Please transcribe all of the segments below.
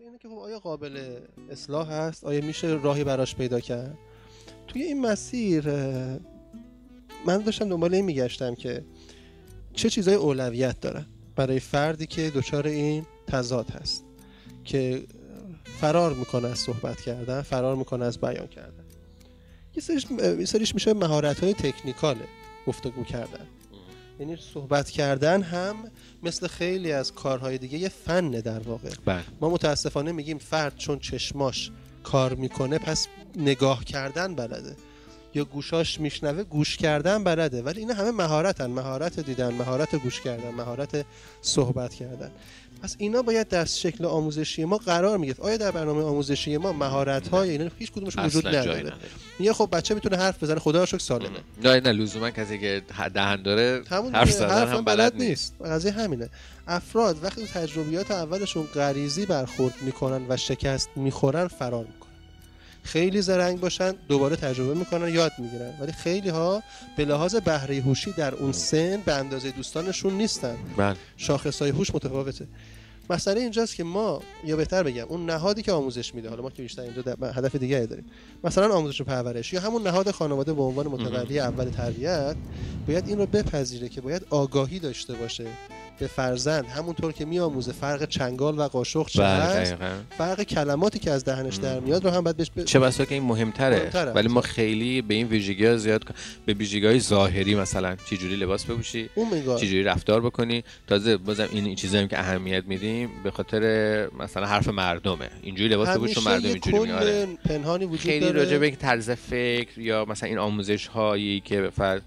اینه که خب آیا قابل اصلاح هست؟ آیا میشه راهی براش پیدا کرد؟ توی این مسیر من داشتم دنبال این میگشتم که چه چیزای اولویت دارن برای فردی که دچار این تضاد هست که فرار می‌کنه از صحبت کردن فرار می‌کنه از بیان کردن. یه سریش میشه مهارت های تکنیکاله گفتگو کردن. یعنی صحبت کردن هم مثل خیلی از کارهای دیگه یه فنه در واقع. بله. ما متاسفانه میگیم فرد چون چشماش کار می‌کنه پس نگاه کردن بلده. یا گوشاش میشنوه گوش کردن بلده. ولی اینا همه مهارتن. مهارت دیدن مهارت گوش کردن مهارت صحبت کردن. پس اینا باید در شکل آموزشی ما قرار می‌گرفت. آیا در برنامه آموزشی ما مهارت های اینا هیچ کدومش وجود نداره؟ میگه خب بچه می‌تونه حرف بزنه خدا رو شکر سالمه. نه نه لزوما کسی که دهن داره حرف زدن هم بلد نیست. قضیه همینه. افراد وقتی تجربیات اولشون غریزی برخورد می‌کنن و شکست می‌خورن فرار می‌کنن. خیلی زرنگ باشن دوباره تجربه می‌کنن یاد می‌گیرن. ولی خیلی ها به لحاظ بهره هوشی در اون سن به اندازه دوستانشون نیستن. بله. شاخص های هوش متفاوته. مسئله اینجاست که ما یا بهتر بگم اون نهادی که آموزش میده حالا ما که بیشتر اینجا هدف دیگه داریم. مثلا آموزش و پرورش یا همون نهاد خانواده به عنوان متولی اول تربیت باید این رو بپذیره که باید آگاهی داشته باشه. به فرزند همونطور که میآموزه فرق چنگال و قاشق چه بله هست. فرق کلماتی که از دهنش در میاد رو هم باید بهش ب... چه بسا که این مهمتره مهمتره. ولی ما خیلی به این ویژگی ها زیاد به ویژگی های ظاهری مثلا چه جوری لباس بپوشی اون میگاه چه جوری رفتار بکنی. تازه بازم این چیزایی که اهمیت میدیم به خاطر مثلا حرف مردمه. اینجوری لباس بپوش مردم اینجوری میاره. پنهانی وجود خیلی راجع به طرز فکر یا مثلا این آموزش هایی که به فرد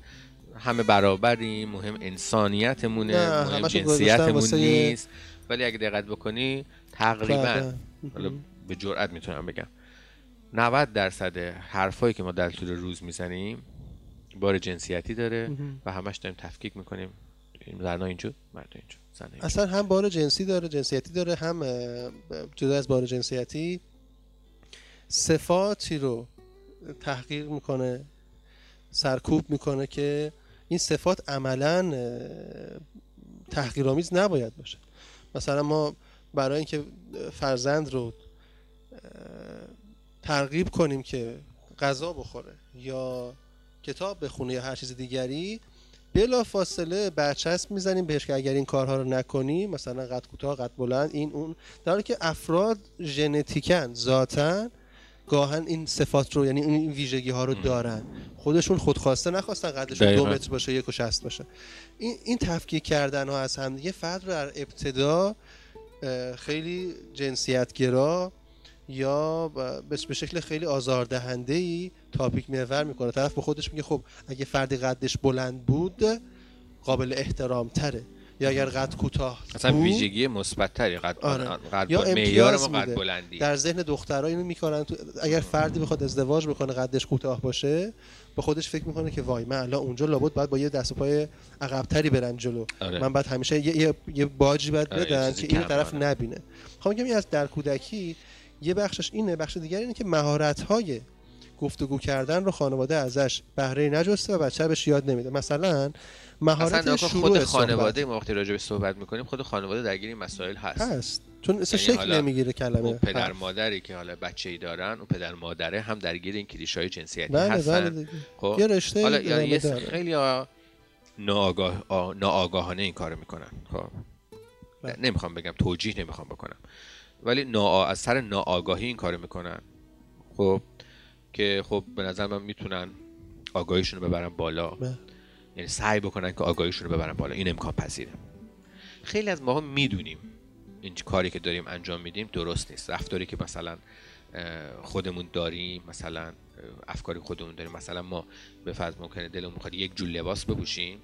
همه برابریم مهم انسانیتمونه نه، مهم جنسیتمون نیست. ولی اگه دقت بکنی تقریبا. بله. حالا به جرئت می‌تونم بگم. 90 درصد حرفایی که ما در طول روز می‌زنیم بار جنسیتی داره و همش داریم تفکیک می‌کنیم. زنها اینجور مرد اینجور زن اصلا هم بار جنسی داره جنسیتی داره هم جدا از بار جنسیتی صفاتی رو تحقیر می‌کنه سرکوب می‌کنه که این صفات عملا تحقیرآمیز نباید باشه. مثلا ما برای اینکه فرزند رو ترغیب کنیم که غذا بخوره یا کتاب بخونه یا هر چیز دیگری بلا فاصله برچسب می‌زنیم بهش که اگر این کارها رو نکنی مثلا قد کوتاه قد بلند این اون. در حالی که افراد ژنتیکن ذاتن گاهن این صفات رو یعنی این ویژگی ها رو دارن. خودشون خودخواسته نخواستن قدشون دو. متر باشه یک و شست باشه. این این تفکیک کردن ها از همدیگه فرد رو در ابتدا خیلی جنسیتگرا یا به شکل خیلی آزاردهنده ای تاپیک محور می‌کنه. طرف به خودش میگه خب اگه فردی قدش بلند بود قابل احترام تره یا اگر قد کوتاه اصلا ویژگی مثبت تری قد آره. قد یا معیار ما قد. بلندی در ذهن دخترها اینو می‌کنن تو اگر فردی بخواد ازدواج بکنه قدش کوتاه باشه با خودش فکر می‌کنه که وای من الان اونجا لابد باید با یه دست و پای عقبتری برم جلو آره. من باید همیشه یه, یه, یه باجی باید آره، بدن که این طرف. نبینه خب میگم این از در کودکی یه بخشش اینه بخش دیگر اینه که مهارت های گفتگو کردن رو خانواده ازش بهره نجسته و بچه بهش یاد نمیده. مثلا مهارت شروع خود خانواده ما وقتی راجع به صحبت می‌کنیم خود خانواده درگیر این مسائل هست. هست. چون اصلا یعنی شکل نمی‌گیره کلمه. اون پدر. مادری که حالا بچه ای دارن اون پدر مادره هم درگیر این کلیش های جنسیتی بله هستن. بله. خب یه رشته حالا یه. خیلی ناآگاه ناآگاهانه این کارو می‌کنن. خب. بله. نمی‌خوام بگم توجیه نمی‌خوام بکنم. ولی نا... از سر ناآگاهی این کارو می‌کنن. خب. که خب به نظر من می‌تونن آگاهیشون رو ببرن بالا. بله. یعنی سعی بکنن که آگاهیشون رو ببرن بالا. این امکان پذیره. خیلی از ماها می‌دونیم این کاری که داریم انجام میدیم درست نیست. رفتاری که مثلا خودمون داریم مثلا افکاری خودمون داریم. مثلا ما به فرض ممکنه دلمون می‌خواد یک جور لباس بپوشیم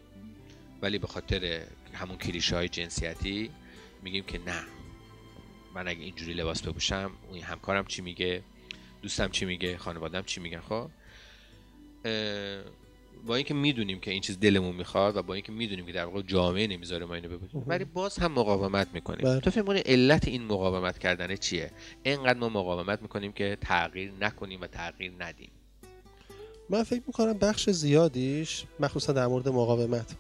ولی به خاطر همون کلیشه های جنسیتی میگیم که نه. من اگه اینجوری لباس بپوشم اون همکارم چی میگه؟ دوستم چی میگه خانوادم چی میگن خب؟ با اینکه می‌دونیم که این چیز دلمون می‌خواد و با اینکه می‌دونیم که در واقع جامعه نمی‌ذاره ما اینو بپوشیم ولی باز هم مقاومت می‌کنیم. بله. تو فکر می‌کنی علت این مقاومت کردن چیه؟ اینقدر ما مقاومت می‌کنیم که تغییر نکنیم و تغییر ندیم. من فکر می‌کنم بخش زیادیش مخصوصا در مورد مقاومت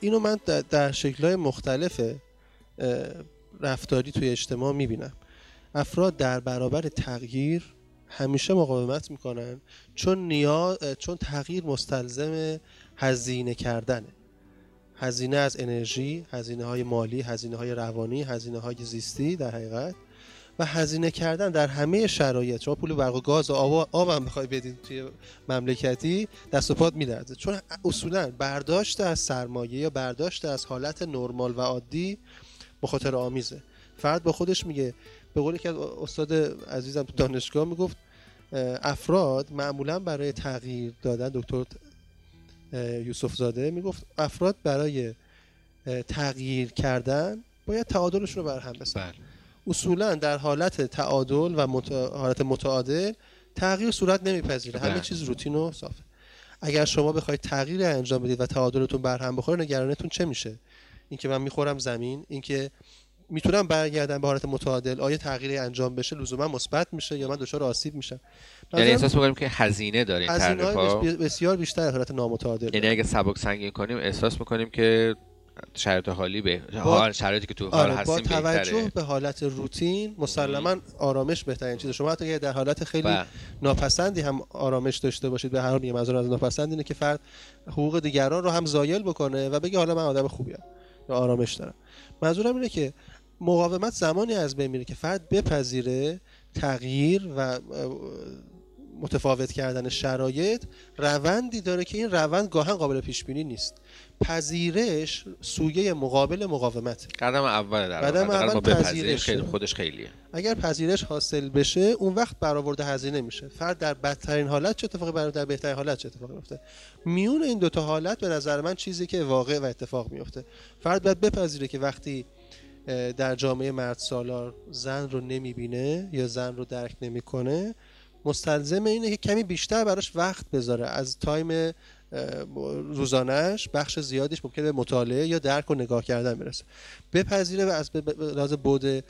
اینو من در- شکلهای مختلف رفتاری توی اجتماع می‌بینم. افراد در برابر تغییر همیشه مقاومت می‌کنن چون نیاز چون تغییر مستلزم هزینه کردنه. هزینه از انرژی، هزینه های مالی، هزینه های روانی، هزینه های زیستی در حقیقت و هزینه کردن در همه شرایط. شما پول برق و گاز و آب, آب هم بخوای بدین توی مملکتی دست و پات میلرزه چون اصولا برداشت از سرمایه یا برداشت از حالت نرمال و عادی مخاطر آمیزه. فرد با خودش میگه به قولی که استاد عزیزم تو دانشگاه می‌گفت افراد معمولا برای تغییر دادن دکتر یوسف زاده می‌گفت افراد برای تغییر کردن باید تعادلشون رو برهم بسن بله. اصولا در حالت تعادل و حالت متعادل تغییر صورت نمیپذیره همه بله. چیز روتین و صافه اگر شما بخواید تغییر انجام بدید و تعادلتون برهم بخوره نگرانتون چه میشه اینکه من می‌خورم زمین اینکه می‌تونم برگردم به حالت متعادل. آیا تغییری انجام بشه؟ لزوما مثبت میشه یا من دچار آسیب میشم؟ یعنی احساس می‌کنیم که هزینه داره هزینه بسیار بیشتر حالت نامتعادل. یعنی اگه سبک سنگین کنیم احساس می‌کنیم که شرایط حالی به حال شرایطی که تو حال آره هستیم با توجه به حالت روتین مسلما آرامش بهترین چیزه شما حتی اگه در حالت خیلی با. بله. ناپسندی هم آرامش داشته باشید به هر حال میگم از ناپسند اینه که فرد حقوق دیگران رو هم زایل بکنه و بگه حالا من آدم خوبیم یا آرامش دارم. منظورم اینه که مقاومت زمانی از بین میره که فرد بپذیره تغییر و متفاوت کردن شرایط روندی داره که این روند گاهن قابل پیش بینی نیست. پذیرش سویه مقابل مقاومت قدم اول در قدم اول پذیرش خیلی خودش خیلیه. اگر پذیرش حاصل بشه اون وقت برآورده هزینه میشه. فرد در بدترین حالت چه اتفاقی برای در بهترین حالت چه اتفاقی میفته؟ میون این دوتا حالت به نظر من چیزی که واقع و اتفاق میفته. فرد باید بپذیره که وقتی در جامعه مرد سالار زن رو نمی‌بینه یا زن رو درک نمی‌کنه مستلزم اینه که کمی بیشتر براش وقت بذاره. از تایم روزانهش بخش زیادیش ممکنه به مطالعه یا درک و نگاه کردن برسه. بپذیره و از لحاظ بود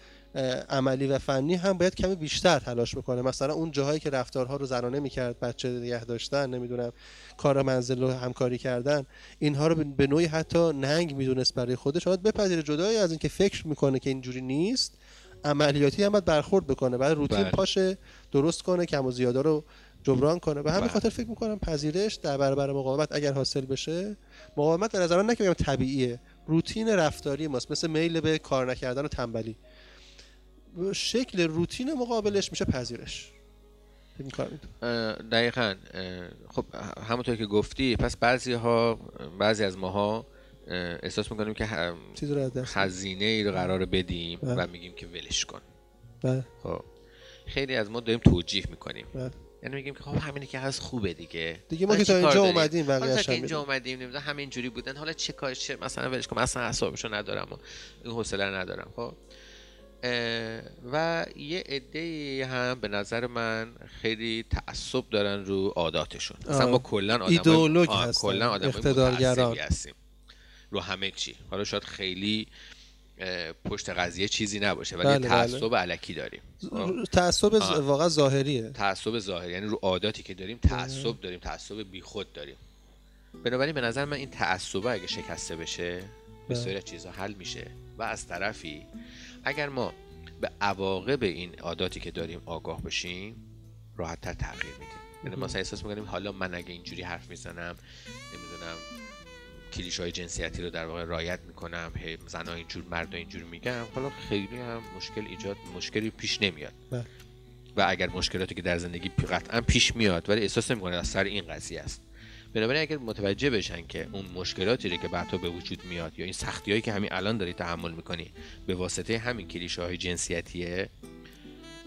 عملی و فنی هم باید کمی بیشتر تلاش بکنه. مثلا اون جاهایی که رفتارها رو زنانه می‌کرد بچه نگه داشتن نمی‌دونم کار منزل رو همکاری کردن اینها رو به نوعی حتی ننگ می‌دونست برای خودش. باید بپذیره جدای از اینکه فکر می‌کنه که اینجوری نیست عملیاتی هم باید برخورد بکنه. بعد روتین بله. پاشه درست کنه کم و زیادا رو جبران کنه. و همین بله. خاطر فکر می‌کنم پذیرش در برابر مقاومت اگر حاصل بشه مقاومت در نظر من نه طبیعیه روتین رفتاری ماست. مثل میل به کار نکردن و تنبلی. شکل روتین مقابلش میشه پذیرش. دقیقا. خب همونطور که گفتی پس بعضی ها بعضی از ماها احساس می‌کنیم که خزینه ای رو قرار بدیم بله. و میگیم که ولش کن. بله. خب. خیلی از ما داریم توجیه می‌کنیم. بله. یعنی میگیم که خب همینی که هست خوبه دیگه. دیگه ما که تا اینجا اومدیم حالا که اینجا اومدیم نمی‌دونم همین جوری بودن. حالا چه کار چه مثلا ولش کن مثلا اعصابشو ندارم و این حوصله ندارم. خب. و یه عده هم به نظر من خیلی تعصب دارن رو عاداتشون. مثلا ما کلا آدم ایدئولوژی کلا آدم هستیم. رو همه چی. حالا شاید خیلی پشت قضیه چیزی نباشه ولی بله, بله. تعصب بله. علکی داریم. خب؟ تعصب واقعا ظاهریه. تعصب ظاهری یعنی رو عاداتی که داریم تعصب داریم تعصب بیخود داریم. بنابراین به نظر من این تعصب اگه شکسته بشه بسیاری بله. چیزا حل میشه. و از طرفی اگر ما به عواقب این عاداتی که داریم آگاه بشیم راحت تغییر میدیم. یعنی مثلا احساس می‌کنیم حالا من اگه اینجوری حرف می‌زنم نمی‌دونم کلیش های جنسیتی رو در واقع رایت می‌کنم زنها اینجور مرد اینجور میگم حالا خیلی هم مشکل ایجاد مشکلی پیش نمیاد. بله. و اگر مشکلاتی که در زندگی قطعا پیش میاد ولی احساس نمی‌کنه از سر این قضیه است. بنابراین اگر متوجه بشن که اون مشکلاتی رو که بعدها به وجود میاد یا این سختی هایی که همین الان داری تحمل می‌کنی به واسطه همین کلیشه های جنسیتیه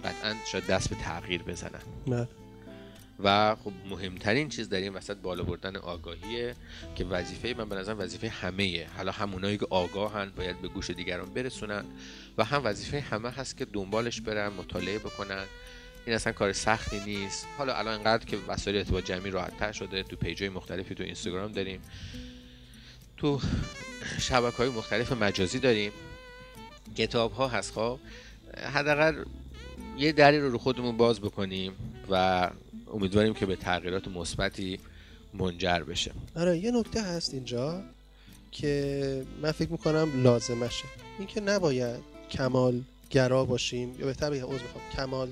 قطعا شاید دست به تغییر بزنن بله. و خب مهمترین چیز در این وسط بالا بردن آگاهیه که وظیفه من به نظر وظیفه همه حالا همونایی که آگاهن باید به گوش دیگران برسونن و هم وظیفه همه هست که دنبالش برن مطالعه بکنن این اصلا کار سختی نیست. حالا الان انقدر که وسایل ارتباط جمعی راحت تر شده تو پیج های مختلفی تو اینستاگرام داریم. تو شبکه های مختلف مجازی داریم. کتاب ها هست خواه خب. حداقل یه دری رو رو خودمون باز بکنیم و امیدواریم که به تغییرات مثبتی منجر بشه. آره یه نکته هست اینجا که من فکر می‌کنم لازمشه. اینکه نباید کمال گرا باشیم یا بهتر بگم عذر می‌خوام. کمال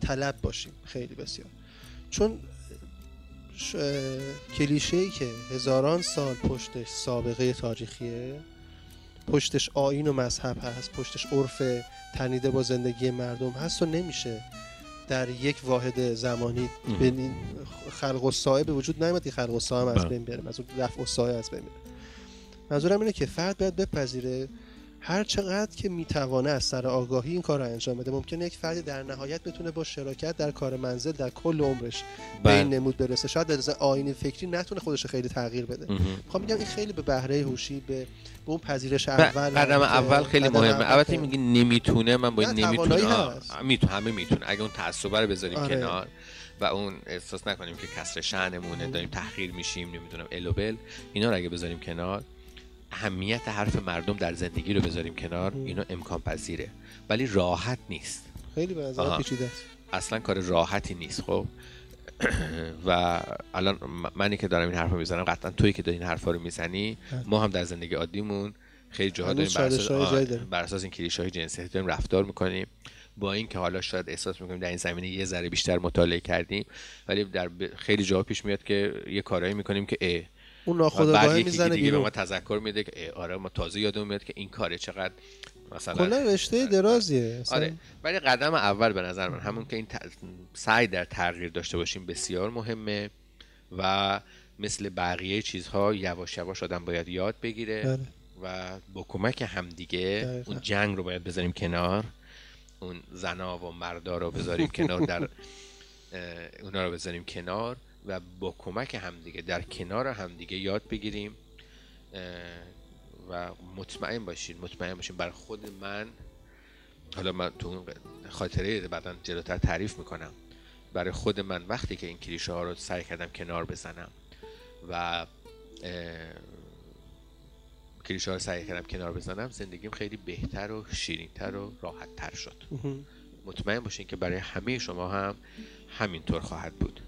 طلب باشیم. خیلی بسیار. چون ش... کلیشه ای که هزاران سال پشتش سابقه تاریخیه پشتش آین و مذهب هست پشتش عرف تنیده با زندگی مردم هست و نمیشه در یک واحد زمانی بین خلق و سایه به وجود نیامد که خلق و سایه هم از بله. بین بره. منظور رفع و سایه از بین بره. منظورم اینه که فرد باید بپذیره هر چقدر که می‌توانه از سر آگاهی این کار رو انجام بده ممکنه یک فردی در نهایت بتونه با شراکت در کار منزل در کل عمرش به این بله. نمود برسه شاید در آینی فکری نتونه خودش خیلی تغییر بده. می‌خوام بگم این خیلی به بهره هوشی به به اون پذیرش اول قدم اول خیلی مهمه البته میگی نمی‌تونه من با این نه، نمی‌تونه. می‌تونه همه می‌تونه اگه اون تعصب رو بذاریم آره. کنار و اون احساس نکنیم که کسر شأنمونه داریم تحقیر میشیم نمی‌دونم الوبل اینا رو اگه بذاریم کنار اهمیت حرف مردم در زندگی رو بذاریم کنار اینا امکان پذیره ولی راحت نیست خیلی به نظر. پیچیده است اصلا کار راحتی نیست خب و الان منی که دارم این حرف رو می‌زنم قطعا تویی که داری این حرفا رو می‌زنی. ما هم در زندگی عادیمون خیلی جاها داریم بر اساس. بر این کلیشه های جنسیتی داریم رفتار می‌کنیم با این که حالا شاید احساس می‌کنیم در این زمینه یه ذره بیشتر مطالعه کردیم ولی در خیلی جاها پیش میاد که یه کارایی می‌کنیم که اه اون ناخودآگاه می‌زنه دیگه به بیرون ما تذکر میده که آره ما تازه یادمون میاد که این کاره چقدر مثلا کلا رشته درازیه اصلا. آره ولی قدم اول به نظر من همون که این ت- سعی در تغییر داشته باشیم بسیار مهمه و مثل بقیه چیزها یواش یواش آدم باید یاد بگیره بله. و با کمک همدیگه. اون جنگ رو باید بذاریم کنار اون زنا و مردا رو بذاریم کنار در اونا رو بذاریم کنار و با کمک همدیگه در کنار همدیگه یاد بگیریم. و مطمئن باشین مطمئن باشین برای خود من. حالا من تو اون خاطره بعدا جلوتر تعریف می‌کنم. برای خود من وقتی که این کلیشه ها رو سعی کردم کنار بزنم و کلیشه ها رو سعی کردم کنار بزنم زندگیم خیلی بهتر و شیرینتر و راحت تر شد. مطمئن باشین که برای همه شما هم همینطور خواهد بود.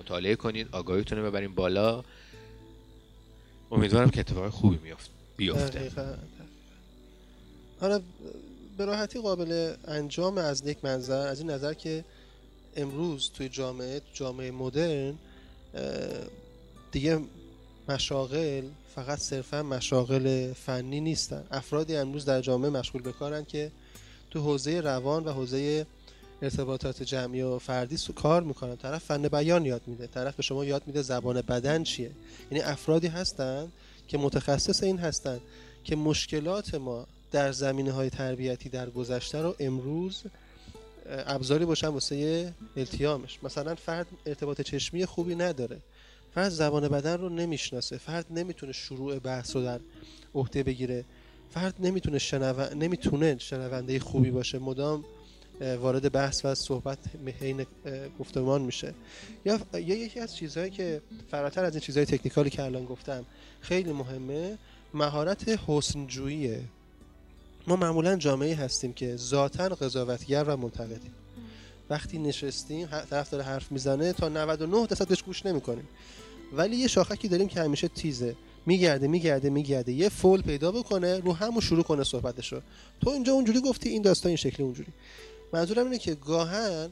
مطالعه کنید آگاهیتون رو ببرین بالا. امیدوارم که اتفاق خوبی میافت بیفته. دقیقاً. حالا به راحتی قابل انجام از یک منظر از این نظر که امروز توی جامعه جامعه مدرن دیگه مشاغل فقط صرفا مشاغل فنی نیستن. افرادی امروز در جامعه مشغول به کارن که تو حوزه روان و حوزه ارتباطات جمعی و فردی سو کار می‌کنن. طرف فن بیان یاد میده. طرف به شما یاد میده زبان بدن چیه. یعنی افرادی هستن که متخصص این هستن که مشکلات ما در زمینه های تربیتی در گذشته رو امروز ابزاری باشن واسه التیامش. مثلا فرد ارتباط چشمی خوبی نداره. فرد زبان بدن رو نمی‌شناسه. فرد نمی‌تونه شروع بحث رو در عهده بگیره. فرد نمی‌تونه شنو... نمی‌تونه شنونده خوبی باشه. مدام وارد بحث و صحبت حین گفتمان میشه. یا یا یکی از چیزهایی که فراتر از این چیزهای تکنیکالی که الان گفتم خیلی مهمه مهارت حسنجوییه. ما معمولا جامعه هستیم که ذاتا قضاوتگر و منتقدیم. وقتی نشستیم طرف داره حرف می‌زنه تا 99 درصد بهش گوش نمی‌کنیم. ولی یه شاخکی داریم که همیشه تیزه. میگرده میگرده میگرده. یه فول پیدا بکنه رو همون شروع کنه صحبتشو. تو اینجا اونجوری گفتی این داستان این شکلی اونجوری. منظورم اینه که گاهن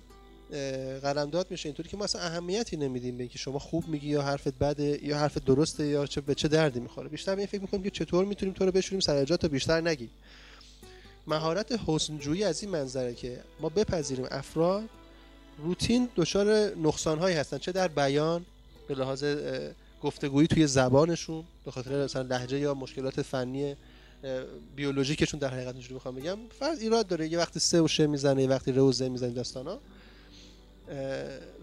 اه، قلمداد میشه اینطوری که ما اصلا اهمیتی نمیدیم به اینکه شما خوب میگی یا حرفت بده یا حرفت درسته یا چه به چه دردی می‌خوره. بیشتر به این فکر می‌کنیم که چطور می‌تونیم تو رو بشوریم سر جات تا بیشتر نگی مهارت حسنجویی از این منظره که ما بپذیریم افراد روتین دچار نقصانهایی هستن چه در بیان به لحاظ گفتگویی توی زبانشون به خاطر مثلا لهجه یا مشکلات فنی بیولوژیکشون در حقیقت اینجوری می‌خوام بگم. فرد ایراد داره یه وقتی سه و شه می‌زنه یه وقتی ر و ز می‌زنه داستانا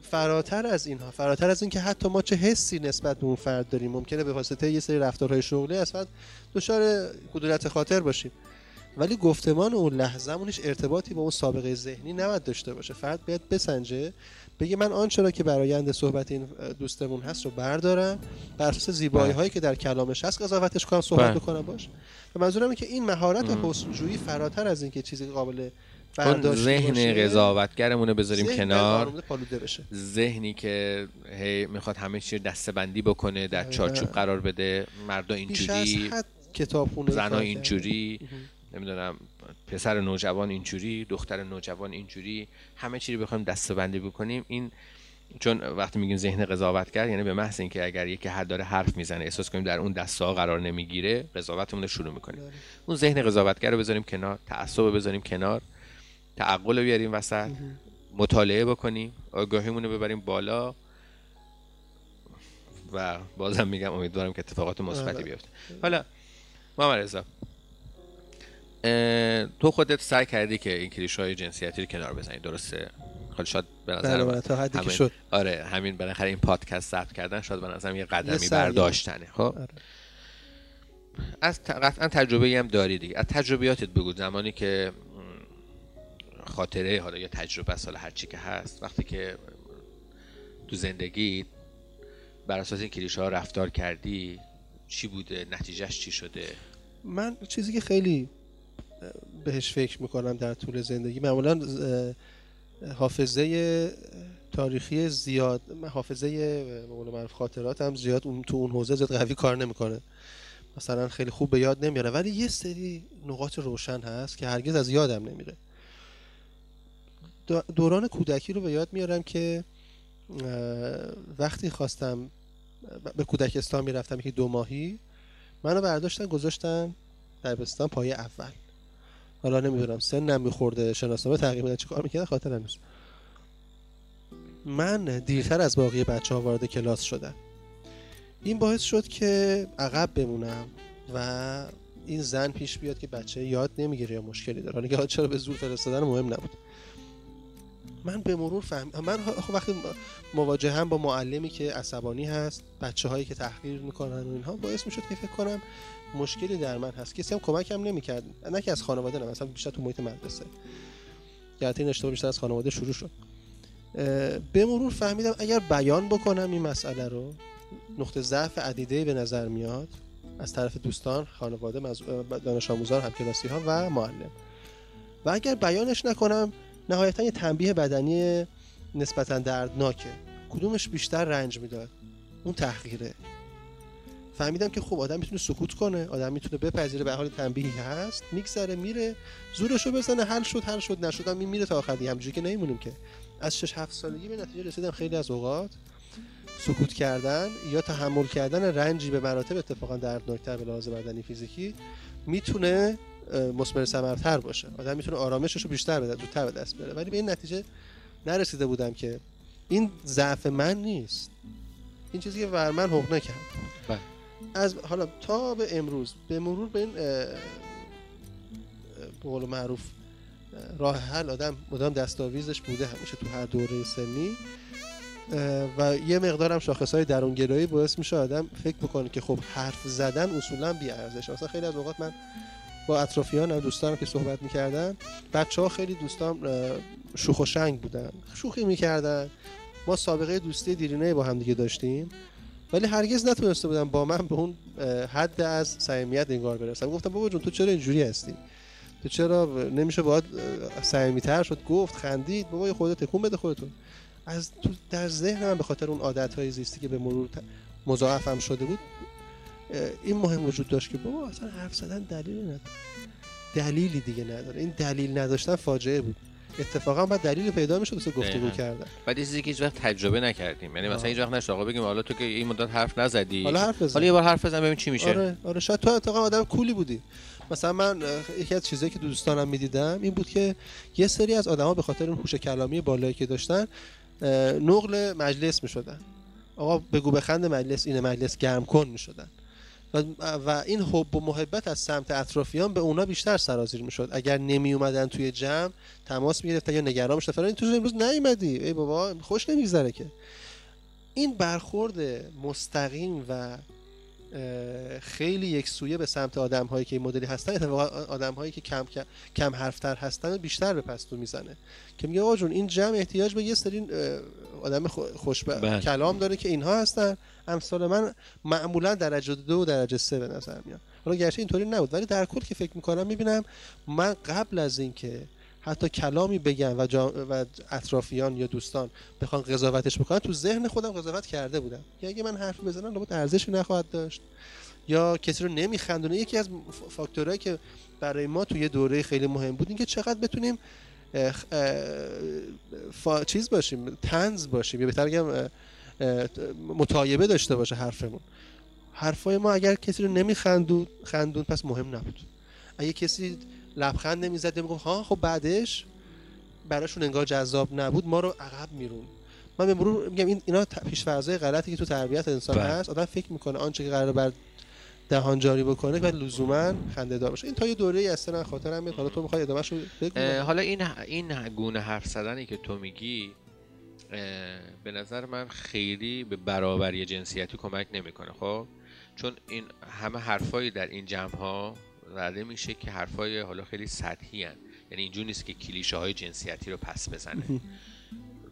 فراتر از اینها فراتر از اینکه حتی ما چه حسی نسبت به اون فرد داریم. ممکنه به واسطه یه سری رفتارهای شغلی از فرد دچار کدورت خاطر باشیم. ولی گفتمان اون لحظه هیچ ارتباطی با اون سابقه ذهنی نباید داشته باشه. فرد باید بسنجه بگه من آنچه را که برایند صحبت این دوستمون هست رو بردارم. بر اساس زیبایی هایی که در کلامش هست قضاوتش کنم صحبت بله. بکنم باش. منظورم اینه که این مهارت. حسنجویی فراتر از اینکه چیزی قابل اون ذهن قضاوتگرمون رو بذاریم ذهن کنار. ذهنی که هی می‌خواد همه چی رو دسته بندی بکنه در. چارچوب قرار بده مردا اینجوری حد کتاب خونه زنا اینجوری نمی‌دونم پسر نوجوان اینجوری دختر نوجوان اینجوری همه چی رو بخوایم دستبندی بکنیم. این چون وقتی میگیم ذهن قضاوتگر یعنی به محض اینکه اگر یکی حد داره حرف می‌زنه احساس کنیم در اون دسته ها قرار نمی‌گیره قضاوتمون رو شروع می‌کنیم. بله. اون ذهن قضاوتگر رو بذاریم کنار تعصب رو بذاریم کنار تعقل رو بیاریم وسط مطالعه بکنیم آگاهیمون رو ببریم بالا. و بازم میگم امیدوارم که اتفاقات مثبتی آره. بیفته. حالا محمد رضا تو خودت سعی کردی که این کلیشه های جنسیتی رو کنار بزنی درسته؟ حالا شاید به نظر بله بله تا حدی که همین- شد. آره همین بالاخره این پادکست ثبت کردن شاید به نظرم یه قدمی. برداشتنه. خب؟ آره. از ت- قطعا تجربه هم داری دیگه. از تجربیاتت بگو. زمانی که خاطره حالا یا تجربه حالا هر چی که هست وقتی که تو زندگی بر اساس این کلیشه ها رفتار کردی چی بوده؟ نتیجهش چی شده؟ من چیزی که خیلی بهش فکر می‌کنم در طول زندگی معمولا حافظه تاریخی زیاد حافظه به معروف خاطراتم زیاد اون تو اون حوزه زیاد قوی کار نمی‌کنه. مثلا خیلی خوب به یاد نمیاره. ولی یه سری نقاط روشن هست که هرگز از یادم نمیره. دو- دوران کودکی رو به یاد میارم که وقتی خواستم به کودکستان می‌رفتم که دو ماهی منو برداشتن گذاشتن دبستان پایه اول. حالا نمی‌دونم سنم میخورده شناسنامه تغییر چه کار می‌کنه؟ خاطرم نیست من دیرتر از باقی بچه ها وارد کلاس شدم. این باعث شد که عقب بمونم و این زن پیش بیاد که بچه یاد نمی‌گیره یا مشکلی داره. حالا که چرا به زور فرستادن مهم نبود. من به مرور فهم من خب وقتی مواجه هم با معلمی که عصبانی هست بچه هایی که تحقیر می‌کنن و اینها باعث می‌شد که فکر کنم مشکلی در من هست. کسی هم کمکم نمی‌کرد. نه که از خانواده نه مثلا بیشتر تو محیط مدرسه. گرچه این اشتباه بیشتر از خانواده شروع شد. به مرور فهمیدم اگر بیان بکنم این مسئله رو نقطه ضعف عدیده به نظر میاد از طرف دوستان خانواده. دانش آموزان همکلاسی ها و معلم. و اگر بیانش نکنم نهایتا یه تنبیه بدنی نسبتا دردناکه. کدومش بیشتر رنج می‌داد؟ اون تحقیره فهمیدم که خب آدم می‌تونه سکوت کنه آدم می‌تونه بپذیره به حال تنبیهی هست میگذره میره زورشو بزنه حل شد حل شد نشد این میره تا آخر دیگه. همجوری که نمیمونیم که. از 6 7 سالگی به نتیجه رسیدم خیلی از اوقات سکوت کردن یا تحمل کردن رنجی به مراتب اتفاقا دردناکتر به لحاظ بدنی فیزیکی می‌تونه مثمر ثمرتر باشه. آدم می‌تونه آرامشش رو بیشتر بده زودتر به دست بره ولی به این نتیجه نرسیده بودم که این ضعف من نیست. این چیزی که بر من حقنه کرد. بله. از حالا تا به امروز به مرور به این به قول معروف اه، راه حل آدم مدام دستاویزش بوده همیشه تو هر دوره سنی. و یه مقدارم شاخص های درونگرایی باعث میشه آدم فکر بکنه که خب حرف زدن اصولا بی ارزش مثلا خیلی از اوقات من با اطرافیانم دوستانم که صحبت می‌کردن بچه ها خیلی دوستان شوخ و شنگ بودن شوخی می‌کردن. ما سابقه دوستی دیرینه با هم دیگه داشتیم. ولی هرگز نتونسته بودم با من به اون حد از صمیمیت انگار برسم. گفتم بابا جون تو چرا اینجوری هستی؟ تو چرا نمیشه باید صمیمیت‌تر شد؟ گفت خندید. بابا خودت تکون بده خودتون. از تو در ذهن من به خاطر اون عادت‌های زیستی که به مرور مضاعفم شده بود این مهم وجود داشت که بابا اصلا حرف زدن دلیلی نداره. دلیلی دیگه نداره. این دلیل نداشتن فاجعه بود. اتفاقا بعد دلیل پیدا می‌شد واسه گفتگو. کردن. بعد چیزی که هیچ وقت تجربه نکردیم. یعنی مثلا. هیچ وقت نشد. آقا بگیم حالا تو که این مدت حرف نزدی. حالا حرف بزن. حالا یه بار حرف بزن ببین چی میشه. آره آره شاید تو اتفاقا آدم کولی بودی. مثلا من یکی از چیزایی که دوستانم می‌دیدم این بود که یه سری از آدما به خاطر اون هوش کلامی بالایی که داشتن نقل مجلس می‌شدن. آقا بگو بخند مجلس اینه مجلس گرم کن می‌شدن. و, و این حب و محبت از سمت اطرافیان به اونا بیشتر سرازیر می‌شد. اگر نمی اومدن توی جمع تماس می‌گرفتن یا نگران می‌شدن. فلان تو امروز نیومدی. ای بابا خوش نمیگذره که. این برخورد مستقیم و خیلی یک سویه به سمت آدم هایی که این مدلی هستن اتفاقا آدم هایی که کم کم, حرفتر هستن بیشتر به پستو می‌زنه. که میگه آقا جون این جمع احتیاج به یه سری آدم خو- خوش بله. کلام داره که اینها هستن. امثال من معمولا درجه دو و درجه سه به نظر میاد. حالا گرچه اینطوری نبود ولی در کل که فکر می‌کنم می‌بینم من قبل از اینکه حتی کلامی بگم و, جا... و اطرافیان یا دوستان بخوان قضاوتش بکنن تو ذهن خودم قضاوت کرده بودم. که اگه من حرفی بزنم لابد ارزشی نخواهد داشت. یا کسی رو نمیخندونه. یکی از فاکتورهایی که برای ما توی دوره خیلی مهم بود اینکه چقدر بتونیم اه، اه، فا... چیز باشیم تنز باشیم. یا بهتر بگم متایبه داشته باشه حرفمون. حرفای ما اگر کسی رو نمیخندون خندون پس مهم نبود. اگه کسی لبخند نمی‌زد یا می‌گفت ها خب بعدش؟ براشون انگار جذاب نبود ما رو عقب میرون من به مرور میگم این اینا پیش‌فرضای غلطی که تو تربیت انسان بله. هست آدم فکر می‌کنه آنچه که قرار بر دهان جاری بکنه و لزوما خنده دار باشه. این تا یه دوره ای من خاطرم میاد. حالا تو می‌خوای ادامهش رو بگو حالا این این گونه حرف زدنی که تو میگی به نظر من خیلی به برابری جنسیتی کمک نمی‌کنه خب چون این همه حرفایی در این جمع ها زده میشه که حرفای حالا خیلی سطحی هن. یعنی اینجور نیست که کلیشه های جنسیتی رو پس بزنه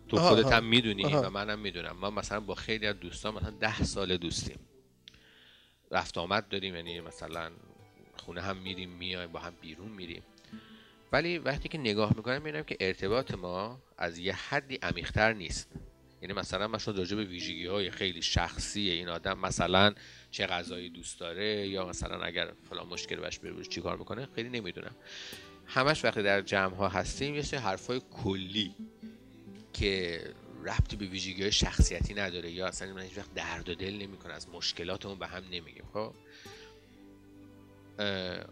تو خودت. هم می‌دونی. و منم می‌دونم ما مثلا با خیلی از دوستان مثلا ده سال دوستیم رفت آمد داریم یعنی مثلا خونه هم میریم میایم با هم بیرون میریم ولی وقتی که نگاه می‌کنم می‌بینم که ارتباط ما از یه حدی عمیقتر نیست. یعنی مثلا من شاید راجع به ویژگی های خیلی شخصی این آدم مثلا چه غذایی دوست داره یا مثلا اگر فلان مشکل باش بروش چی کار می‌کنه خیلی نمی‌دونم. همش وقتی در جمع ها هستیم یه سری حرفای کلی که ربطی به ویژگی های شخصیتی نداره یا اصلا من هیچ وقت درد و دل نمی‌کنه از مشکلاتمون به هم نمیگیم خب؟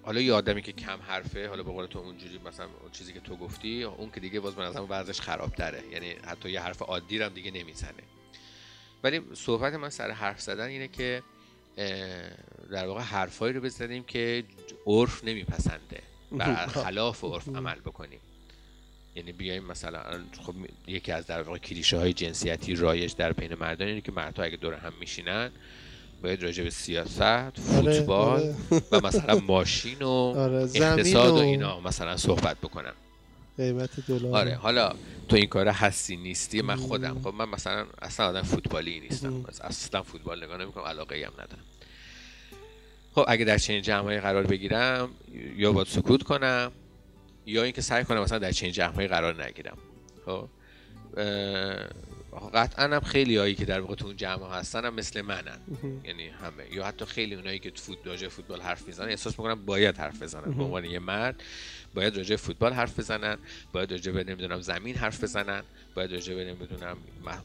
حالا یه آدمی که کم حرفه حالا به قول تو اونجوری مثلا اون چیزی که تو گفتی اون که دیگه باز به نظرم ورزش خرابتره. یعنی حتی یه حرف عادی رو هم دیگه نمی‌زنه. ولی صحبت من سر حرف زدن اینه که در واقع حرفایی رو بزنیم که عرف نمیپسنده بر خلاف عرف عمل بکنیم. یعنی بیایم مثلا خب یکی از در واقع کلیشه های جنسیتی رایج در بین مردان اینه که مردها اگه دور هم میشینن باید راجع به سیاست فوتبال آره. و مثلا ماشین و آره اقتصاد و و اینا مثلا صحبت بکنن قیمت دلار. آره حالا تو این کار هستی نیستی من خودم. خب من مثلا اصلا آدم فوتبالی نیستم. اصلا فوتبال نگاه نمی‌کنم علاقه ای هم ندارم. خب اگه در چنین جمعی قرار بگیرم یا باید سکوت کنم یا اینکه سعی کنم مثلا در چنین جمعی قرار نگیرم. خب قطعا هم خیلی هایی که در واقع تو اون جمع هستن هم مثل منن. یعنی همه. یا حتی خیلی اونایی که تو فوت راجع فوتبال حرف می‌زنن احساس می‌کنم باید حرف بزنن. به عنوان یه مرد باید راجع فوتبال حرف بزنن باید راجع به نمی‌دونم زمین حرف بزنن باید راجع به نمی‌دونم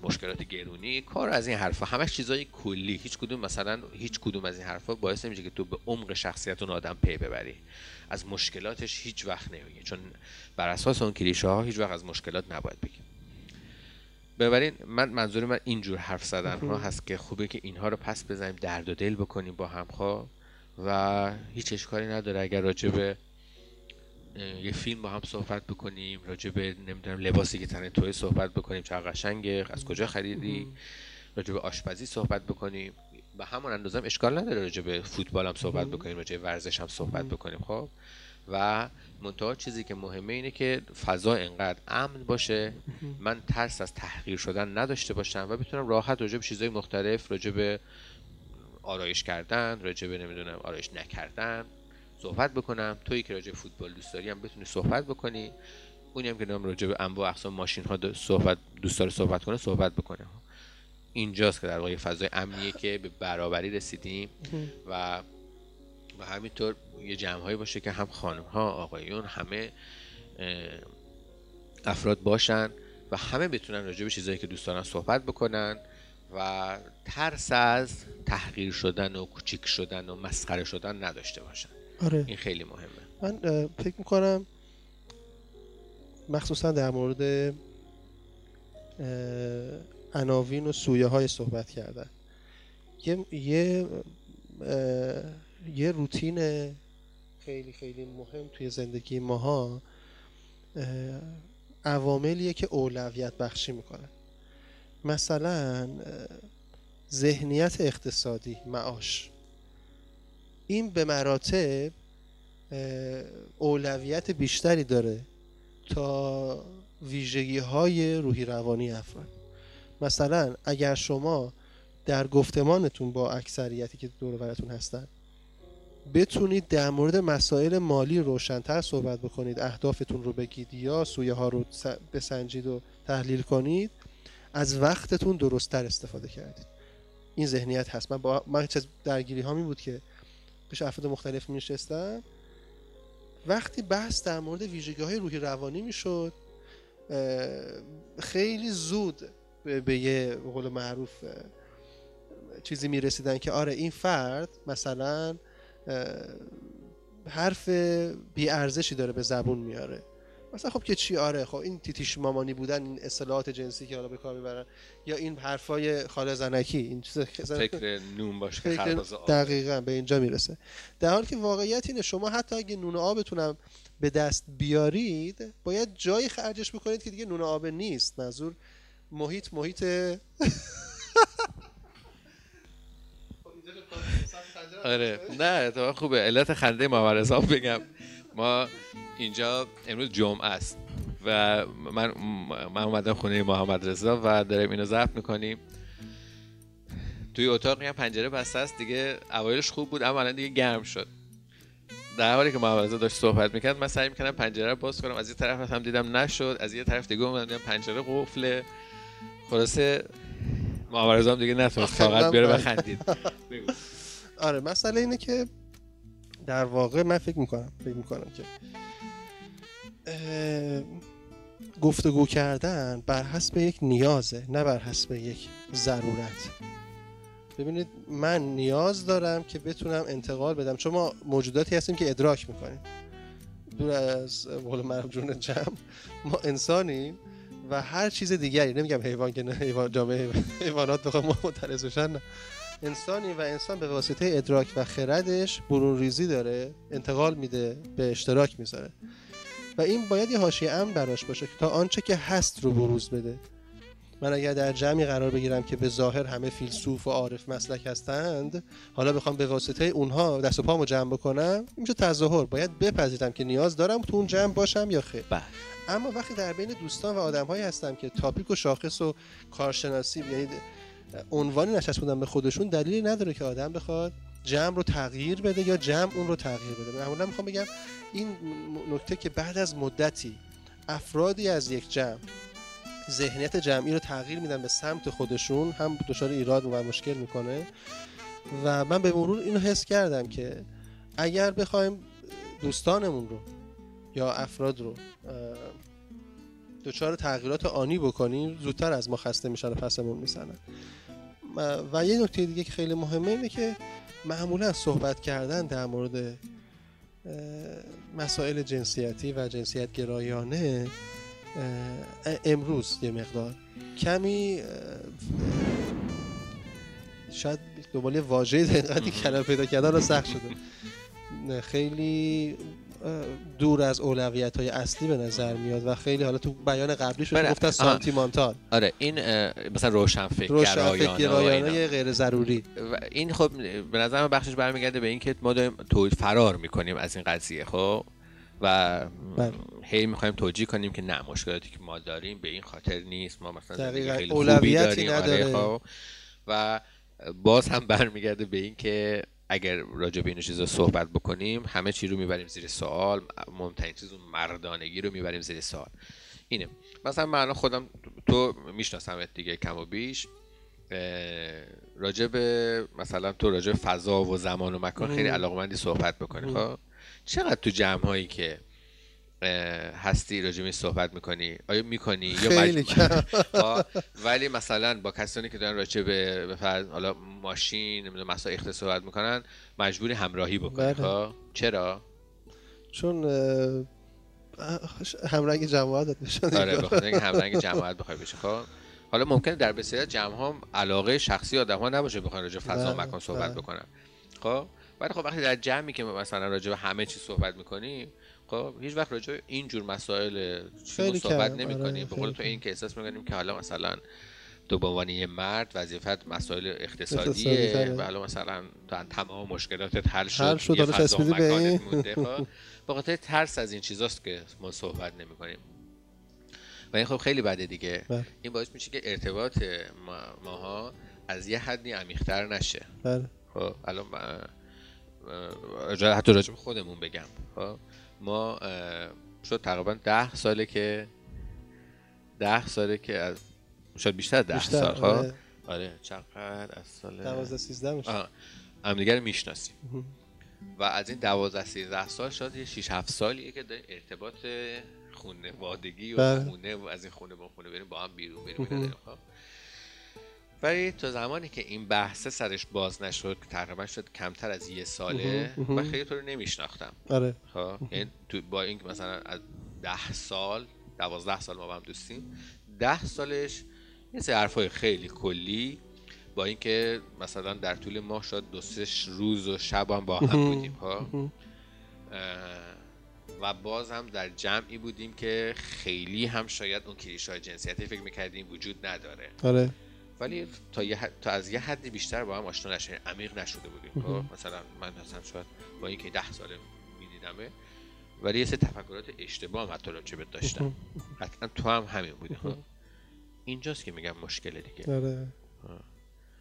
مشکلات گرونی کار از این حرفا. همش چیزای کلی. هیچ کدوم مثلا هیچ کدوم از این حرفا باعث نمیشه که تو به عمق شخصیت اون آدم پی ببری. از مشکلاتش هیچ وقت نمیگه چون بر اساس اون کلیشه ها هیچ وقت از مشکلات نباید بگیم ببرین من منظور من اینجور حرف زدن ها هست که خوبه که اینها رو پس بزنیم درد و دل بکنیم با هم خواه و هیچ اشکالی نداره اگر راجع به اه، یه فیلم با هم صحبت بکنیم راجع به نمی‌دونم لباسی که تنه توی صحبت بکنیم چه قشنگه از کجا خریدی؟ راجع به آشپزی صحبت بکنیم. به همون اندازه هم اشکال نداره راجع به فوتبال هم صحبت بکنیم راجع به ورزش هم صحبت بکنیم خب؟ و منتها چیزی که مهمه اینه که فضا انقدر امن باشه. من ترس از تحقیر شدن نداشته باشم و بتونم راحت راجع به چیزهای مختلف راجع به آرایش کردن راجع به نمی‌دونم آرایش نکردن صحبت بکنم. تویی که راجع فوتبال دوست داری هم بتونی صحبت بکنی. اونی هم که نام راجع به انواع اقسام ماشین ها صحبت دوست داره صحبت کنه صحبت بکنه. اینجاست که در واقع فضای امنیه که به برابری رسیدیم و و همینطور یه جمع هایی باشه که هم خانم ها آقایون همه افراد باشن و همه بتونن راجع به چیزایی که دوست دارن صحبت بکنن و ترس از تحقیر شدن و کوچیک شدن و مسخره شدن نداشته باشن. آره. این خیلی مهمه. من فکر می‌کنم مخصوصا در مورد عناوین و سویه های صحبت کردن. یه یه یه روتین خیلی خیلی مهم توی زندگی ماها اه، عواملیه که اولویت بخشی می‌کنن. مثلا ذهنیت اقتصادی معاش. این به مراتب اولویت بیشتری داره تا ویژگی های روحی روانی افراد. مثلا اگر شما در گفتمانتون با اکثریتی که دور براتون هستن بتونید در مورد مسائل مالی روشنتر صحبت بکنید. اهدافتون رو بگید یا سویه ها رو بسنجید و تحلیل کنید. از وقتتون درستتر استفاده کردید. این ذهنیت هست. من با من چه درگیری هامی بود که پیش افراد مختلف میشستم وقتی بحث در مورد ویژگی های روحی روانی می‌شد خیلی زود به یه قول معروف چیزی می‌رسیدن که آره این فرد مثلا حرف بی ارزشی داره به زبون میاره. مثلا خب که چی؟ آره خب این تیتیش مامانی بودن این اصطلاحات جنسی که حالا به کار می‌برن یا این حرفای خاله زنکی این چیز فکر نون باش که دقیقا به اینجا می‌رسه. در حالی که واقعیت اینه شما حتی اگه نون آبتونم به دست بیارید باید جایی خرجش بکنید که دیگه نون آب نیست. منظور محیط محیط آره. نه تو خوبه. علت خنده ما بگم. ما اینجا امروز جمعه است و من من اومدم خونه محمد رضا و داریم اینو ضبط می‌کنیم. توی اتاق هم پنجره بسته است. دیگه اوایلش خوب بود اما الان دیگه گرم شد. در حالی که محمد رضا داشت صحبت می‌کرد من سعی می‌کنم پنجره رو باز کنم. از یه طرف هم دیدم نشد از یه طرف دیگه اومدم دیدم پنجره قفله. خلاصه محمد رضا هم دیگه نتونست فقط بیاره و خندید. آره مسئله اینه که در واقع من فکر می‌کنم فکر می‌کنم که گفتگو کردن بر حسب یک نیازه نه بر حسب یک ضرورت. ببینید من نیاز دارم که بتونم انتقال بدم. چون ما موجوداتی هستیم که ادراک می‌کنیم. دور از قول معروف جون جمع ما انسانیم و هر چیز دیگری نمیگم حیوان که نه حیوان جامعه حیوانات بخوام مترس بشن نه. انسانی و انسان به واسطه ادراک و خردش برون ریزی داره انتقال میده به اشتراک می‌ذاره. و این باید یه حاشیه امن براش باشه تا آنچه که هست رو بروز بده. من اگر در جمعی قرار بگیرم که به ظاهر همه فیلسوف و عارف مسلک هستند حالا بخوام به واسطه اونها دست و پامو جمع بکنم میشه تظاهر. باید بپذیرم که نیاز دارم تو اون جمع باشم یا خیر. بله. اما وقتی در بین دوستان و آدمهایی هستم که تاپیک و شاخص و کارشناسی یعنی عنوانی نشست به خودشون دلیلی نداره که آدم بخواد جمع رو تغییر بده یا جمع اون رو تغییر بده. معمولا می‌خوام بگم این نکته که بعد از مدتی افرادی از یک جمع ذهنیت جمعی رو تغییر میدن به سمت خودشون هم دچار ایراد و مشکل می‌کنه. و من به مرور اینو حس کردم که اگر بخوایم دوستانمون رو یا افراد رو دچار تغییرات آنی بکنیم زودتر از ما خسته میشن و پسمون می‌زنن. و یه نکته دیگه که خیلی مهمه اینه که معمولا صحبت کردن در مورد مسائل جنسیتی و جنسیت گرایانه امروز یه مقدار کمی شاید دنبال واژه دقیقی کلمه پیدا کردن رو سخت شده. خیلی دور از اولویت های اصلی به نظر میاد و خیلی حالا تو بیان قبلی شده گفت سانتیمانتال. آره این مثلا روشن فکر گرایانه غیر ضروری. و این خب به نظر من بخشش برمیگرده به اینکه ما داریم فرار می‌کنیم از این قضیه خب؟ و بله. هی می‌خوایم توجیه کنیم که نه مشکلاتی که ما داریم به این خاطر نیست. ما مثلا خیلی داریم. آره خب؟ و باز هم برمیگرده به این که اگر راجع به این چیزا صحبت بکنیم همه چی رو می‌بریم زیر سوال مهمترین چیز اون مردانگی رو می‌بریم زیر سوال. اینه. مثلا من خودم تو میشناسمت دیگه کم و بیش. راجع به مثلا تو راجع به فضا و زمان و مکان خیلی علاقمندی صحبت بکنی خب؟ چقدر تو جمع هایی که هستی راجع صحبت می‌کنی؟ آیا می‌کنی؟ یا خیلی ولی مثلا با کسانی که دارن راجع به حالا ماشین مسائل اختصاص صحبت می‌کنن مجبوری همراهی بکنی بله. خب؟ چرا؟ چون همرنگ جماعت بشه آره بخاطر همرنگ جماعت بخوای بشه خب؟ حالا ممکنه در بسیاری جمع ها علاقه شخصی آدم ها نباشه بخوان راجع فضا بله، مکان صحبت بله. بکنن. خب؟ ولی خب وقتی در جمعی که مثلا راجع به همه چیز صحبت می‌کنیم خب هیچ وقت راجع این جور مسائل صحبت نمی کنیم به قول تو این که احساس می‌کنیم که حالا مثلا تو به عنوان یه مرد وظیفت مسائل اقتصادیه و حالا مثلا تمام مشکلاتت حل شد, حل شد به مونده. خب به خاطر ترس از این چیزاست که ما صحبت نمی کنیم و این خب خیلی بده دیگه. بله. این باعث میشه که ارتباط ماها از یه حدی عمیق‌تر نشه. بله. خب الان حتی راجب خودمون بگم. خب؟ ما شد تقریبا ده ساله که ده ساله که از شاید بیشتر ده سال خب؟ آره. آره چقدر از سال 12 13 میشه. هم دیگر می‌شناسیم. و از این 12 13 سال شاید یه 6 7 سالیه که ارتباط خانوادگی و بله. خونه و از این خونه اون خونه بریم با هم بیرون بریم ولی تا زمانی که این بحثه سرش باز نشد تقریبا شد کمتر از یه ساله. من خیلی تو رو نمیشناختم آره خب یعنی تو با این مثلا از ده سال دوازده سال ما با هم دوستیم ده سالش یه سری حرفای خیلی کلی با اینکه مثلا در طول ماه شاید دو سه روز و شب هم با هم. بودیم ها مهم. اه، و باز هم در جمعی بودیم که خیلی هم شاید اون کلیش های جنسیتی فکر می‌کردیم وجود نداره آره ولی تا, یه حد- تا از یه حدی بیشتر با هم آشنا نشدیم. عمیق نشده بودیم. خب مثلا من مثلا شاید با اینکه ده ساله میدیدمه ولی یه سری تفکرات اشتباه هم حتی راجع بهت داشتم. قطعا تو هم همین بودی. خب. اینجاست که میگم مشکله دیگه. آره.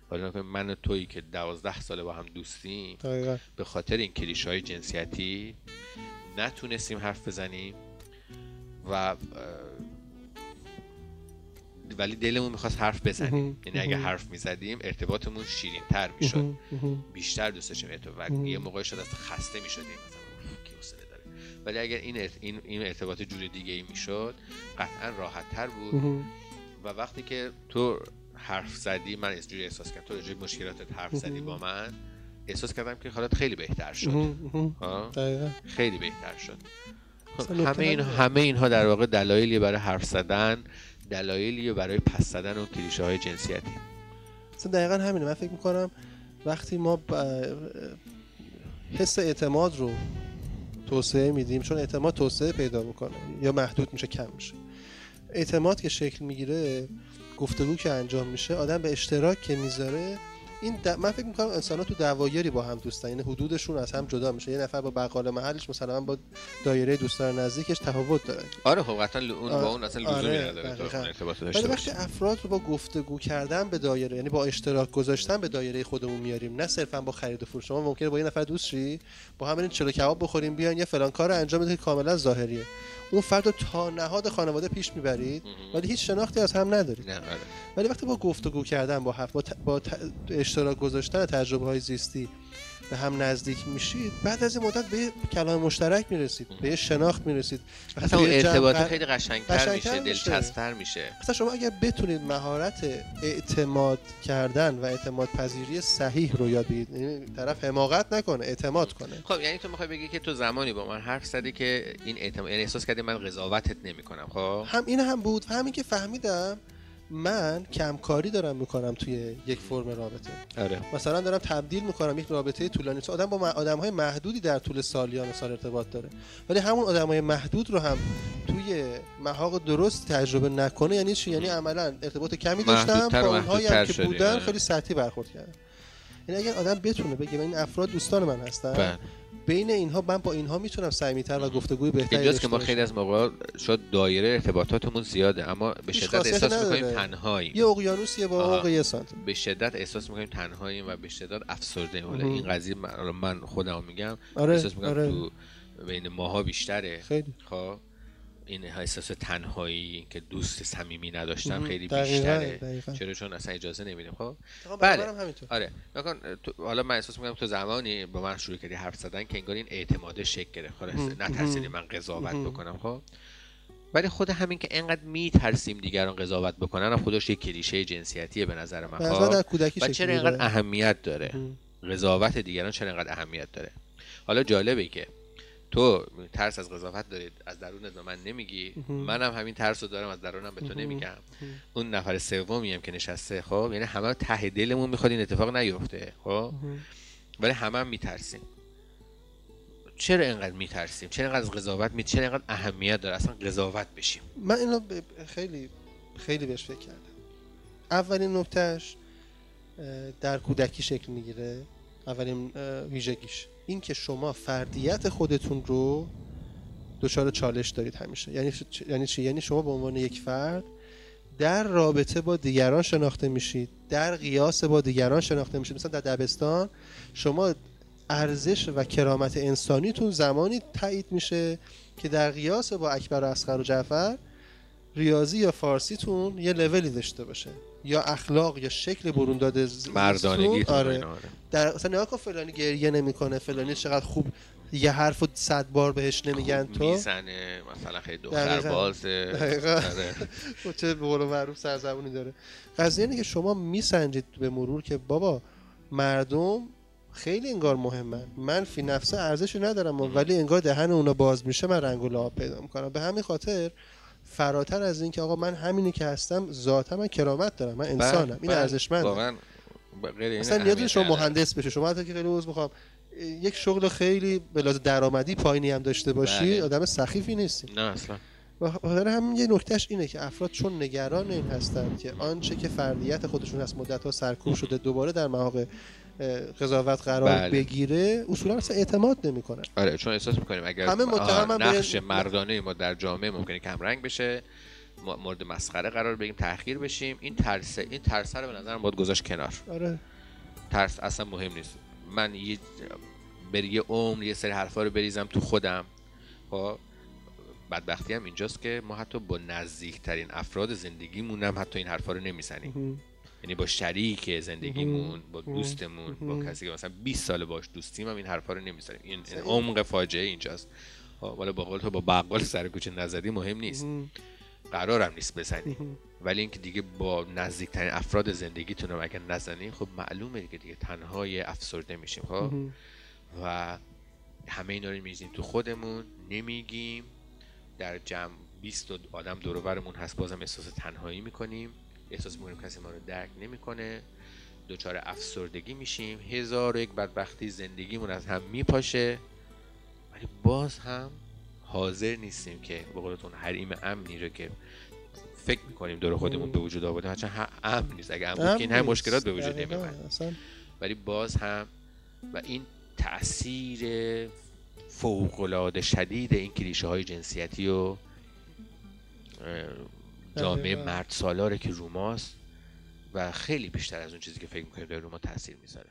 حالا من و تویی که دوازده ساله با هم دوستیم دقیقا. به خاطر این کلیش های جنسیتی نتونستیم حرف بزنیم و ولی دلمون می‌خواست حرف بزنیم. یعنی اگه. حرف می‌زدیم ارتباطمون شیرین تر می‌شد. بیشتر دوست داشتیم ارتباط. و یه موقع شد اصلا خسته می‌شدیم مثلا داره ولی اگر این این ارتباط جور دیگه ای می‌شد قطعا راحت تر بود. و وقتی که تو حرف زدی من از جوری احساس کردم تو راجع به مشکلاتت حرف زدی با من احساس کردم که حالت خیلی بهتر شد؟ دقیقا خیلی بهتر شد خب، همه این. همه اینها در واقع دلایلی برای حرف زدن دلایلی برای پس زدن اون کلیشه های جنسیتی. اصلا دقیقا همینه. من فکر می‌کنم وقتی ما حس اعتماد رو توسعه میدیم چون اعتماد توسعه پیدا می‌کنه یا محدود میشه کم میشه. اعتماد که شکل می‌گیره گفتگو که انجام میشه آدم به اشتراک که می‌ذاره این د... من فکر می‌کنم انسان تو دوایری با هم دوستن یعنی حدودشون از هم جدا میشه. یه نفر با بقال محلش مثلا با دایره دوستان نزدیکش تفاوت داره. آره خب قطعا ل- اون آره، با اون اصلا لزومی آره، نداره ولی وقتی افراد رو با گفتگو کردن به دایره یعنی با اشتراک گذاشتن به دایره خودمون میاریم نه صرفا با خرید و فروش. شما ممکنه با یه نفر دوست شی با هم برین چلو کباب بخوریم بیان یه فلان کار انجام بدید که کاملا ظاهریه. اون فرد رو تا نهاد خانواده پیش می‌برید. ولی هیچ شناختی از هم ندارید نه آره. ولی وقتی با گفتگو کردن با حرف با, ت... با ت... اشتراک گذاشتن تجربه های زیستی به هم نزدیک میشید بعد از این مدت به کلام مشترک می‌رسید به یه شناخت می‌رسید. اصلا اون ارتباط قرار- خیلی قشنگتر قشنگتر میشه. میشه. دلچسبتر میشه. مثلا شما اگر بتونید مهارت اعتماد کردن و اعتماد پذیری صحیح رو یاد بگیرید یعنی طرف حماقت نکنه اعتماد کنه. خب یعنی تو می‌خوای بگی که تو زمانی با من حرف زدی که این اعتماد یعنی احساس کردی من قضاوتت نمی‌کنم خب؟ هم این هم بود. و همین که فهمیدم من کمکاری دارم می‌کنم توی یک فرم رابطه. آره. مثلا دارم تبدیل می‌کنم یک رابطه طولانی تو آدم با آدم های محدودی در طول سالیان سال ارتباط داره. ولی همون آدم های محدود رو هم توی محاق درست تجربه نکنه یعنی چی؟ یعنی عملا ارتباط کمی داشتم با اونهایی که بودن آره. خیلی سطحی برخورد کردم. یعنی اگر آدم بتونه بگه این افراد دوستان من هستن بله. بین اینها من با اینها می‌تونم صمیمیت‌تر و گفتگوی بهتری اینجاست که داشته ما خیلی. از موقع شاید دایره ارتباطاتمون زیاده اما به شدت احساس می‌کنیم نداره. تنهاییم یه اقیانوسیه با آها. عمق یه سانتی به شدت احساس می‌کنیم تنهاییم و به شدت افسرده مهم. این قضیه من خودم میگم آره احساس می‌کنم آره تو بین ماها بیشتره خیلی خب این احساس تنهایی که دوست صمیمی نداشتن مهم. خیلی دقیقاً، بیشتره. دقیقاً. چرا؟ چون اصلا اجازه نمیدیم خب؟ بله. آره. نکن تو حالا من احساس می‌کنم تو زمانی با من شروع کردی حرف زدن که انگار این اعتماد شکل گرفت. خلاص مهم. نترسیدی من قضاوت بکنم خب؟ ولی خود همین که انقدر میترسیم دیگران قضاوت بکنن خودش یک کلیشه جنسیتیه به نظر من. خب؟ کودکی و چرا اینقدر. اهمیت داره. قضاوت دیگران چرا اینقدر اهمیت داره؟ حالا جالبه که تو ترس از قضاوت دارید از درونت به من نمیگی. منم همین ترس رو دارم از درونم به تو. نمیگم. اون نفر سومی هم که نشسته خب یعنی همه ته دلمون می‌خواد این اتفاق نیفته خب. ولی همه هم میترسیم. چرا اینقدر میترسیم؟ چرا اینقدر از قضاوت می چرا اینقدر اهمیت داره؟ اصلا قضاوت بشیم. من اینو ب- خیلی خیلی بهش فکر کردم. اولین نکتهش در کودکی شکل می‌گیره. اولین ویژگیش. این که شما فردیت خودتون رو دچار چالش دارید همیشه. یعنی یعنی چی؟ یعنی شما به عنوان یک فرد در رابطه با دیگران شناخته میشید در قیاس با دیگران شناخته میشید. مثلا در دبستان شما ارزش و کرامت انسانیتون زمانی تایید میشه که در قیاس با اکبر و اصغر و جعفر ریاضی یا فارسیتون یه لولی داشته باشه. یا اخلاق یا شکل برون داده مردانگی. آره آره. در مثلا نگاه کن فلانی گریه نمی‌کنه فلانی چقدر خوب یه حرف رو صد بار بهش نمیگن تو می‌زنه مثلا خیلی دقیقاً. دختر بازه دقیقاً. آره. و چه به قول معروف سرزبونی داره قضیه اینه که شما میسنجید به مرور که بابا مردم خیلی انگار مهمن من فی نفسه ارزشی ندارم ولی انگار دهن اونا باز میشه من رنگ و لعاب پیدا می‌کنم به همین خاطر فراتر از این که آقا من همینی که هستم ذاتا من کرامت دارم. من انسانم. این بله، ارزشمنده. واقعا اصلا نیازی شما. مهندس بشه شما حتی که خیلی عذر می‌خوام یک شغل خیلی به لحاظ درآمدی پایینی هم داشته باشی بله. آدم سخیفی نیستی. نه اصلا. و خاطر همین یه نکتهش اینه که افراد چون نگران این هستند که آنچه که فردیت خودشون از مدت ها سرکوب شده دوباره در مواقع اه، قضاوت قرار بله. بگیره اصولا اصلا اعتماد نمی‌کنن آره چون احساس می‌کنیم اگر همه به- نقش مردانه ما در جامعه ممکنه کم رنگ بشه مورد مسخره قرار بگیم تأخیر بشیم این ترس این ترس رو به نظرم باید گذاشت کنار. آره. ترس اصلا مهم نیست. من یه بر یه عمر یه سری حرفا رو بریزم تو خودم. خب بدبختی هم اینجاست که ما حتی با نزدیکترین افراد زندگیمون هم حتی این حرفا رو نمی‌زنیم. یعنی با شریک زندگیمون با. دوستمون با. کسی که مثلا 20 سال باش دوستیم هم این حرفا رو نمی‌زنیم این. عمق فاجعه اینجاست خب، حالا با قول تو با بقال سر کوچه نزدی مهم نیست. قرارم نیست بزنی. ولی اینکه دیگه با نزدیکترین افراد زندگیتون رو اگر نزنی خب معلومه دیگه دیگه تنهای افسرده میشیم خب. و همه اینا رو میریزیم تو خودمون نمیگیم در جمع 20 تا آدم دور هست بازم احساس تنهایی می‌کنیم احساس می‌کنیم کسی ما رو درک نمی‌کنه. دچار افسردگی میشیم. هزار و یک بدبختی زندگیمون از هم میپاشه. ولی باز هم حاضر نیستیم که به قولتون حریم امنی رو که فکر می‌کنیم دور خودمون به وجود آورده. هرچند امن نیست. اگه امن بود که این نیست. مشکلات به وجود اصلا. ولی باز هم و این تاثیر فوقالعاده شدید این کلیشه های جنسیتی و جامعه. مرد سالاره که رو ماست و خیلی بیشتر از اون چیزی که فکر می‌کنیم داره رو ما تاثیر می‌ذاره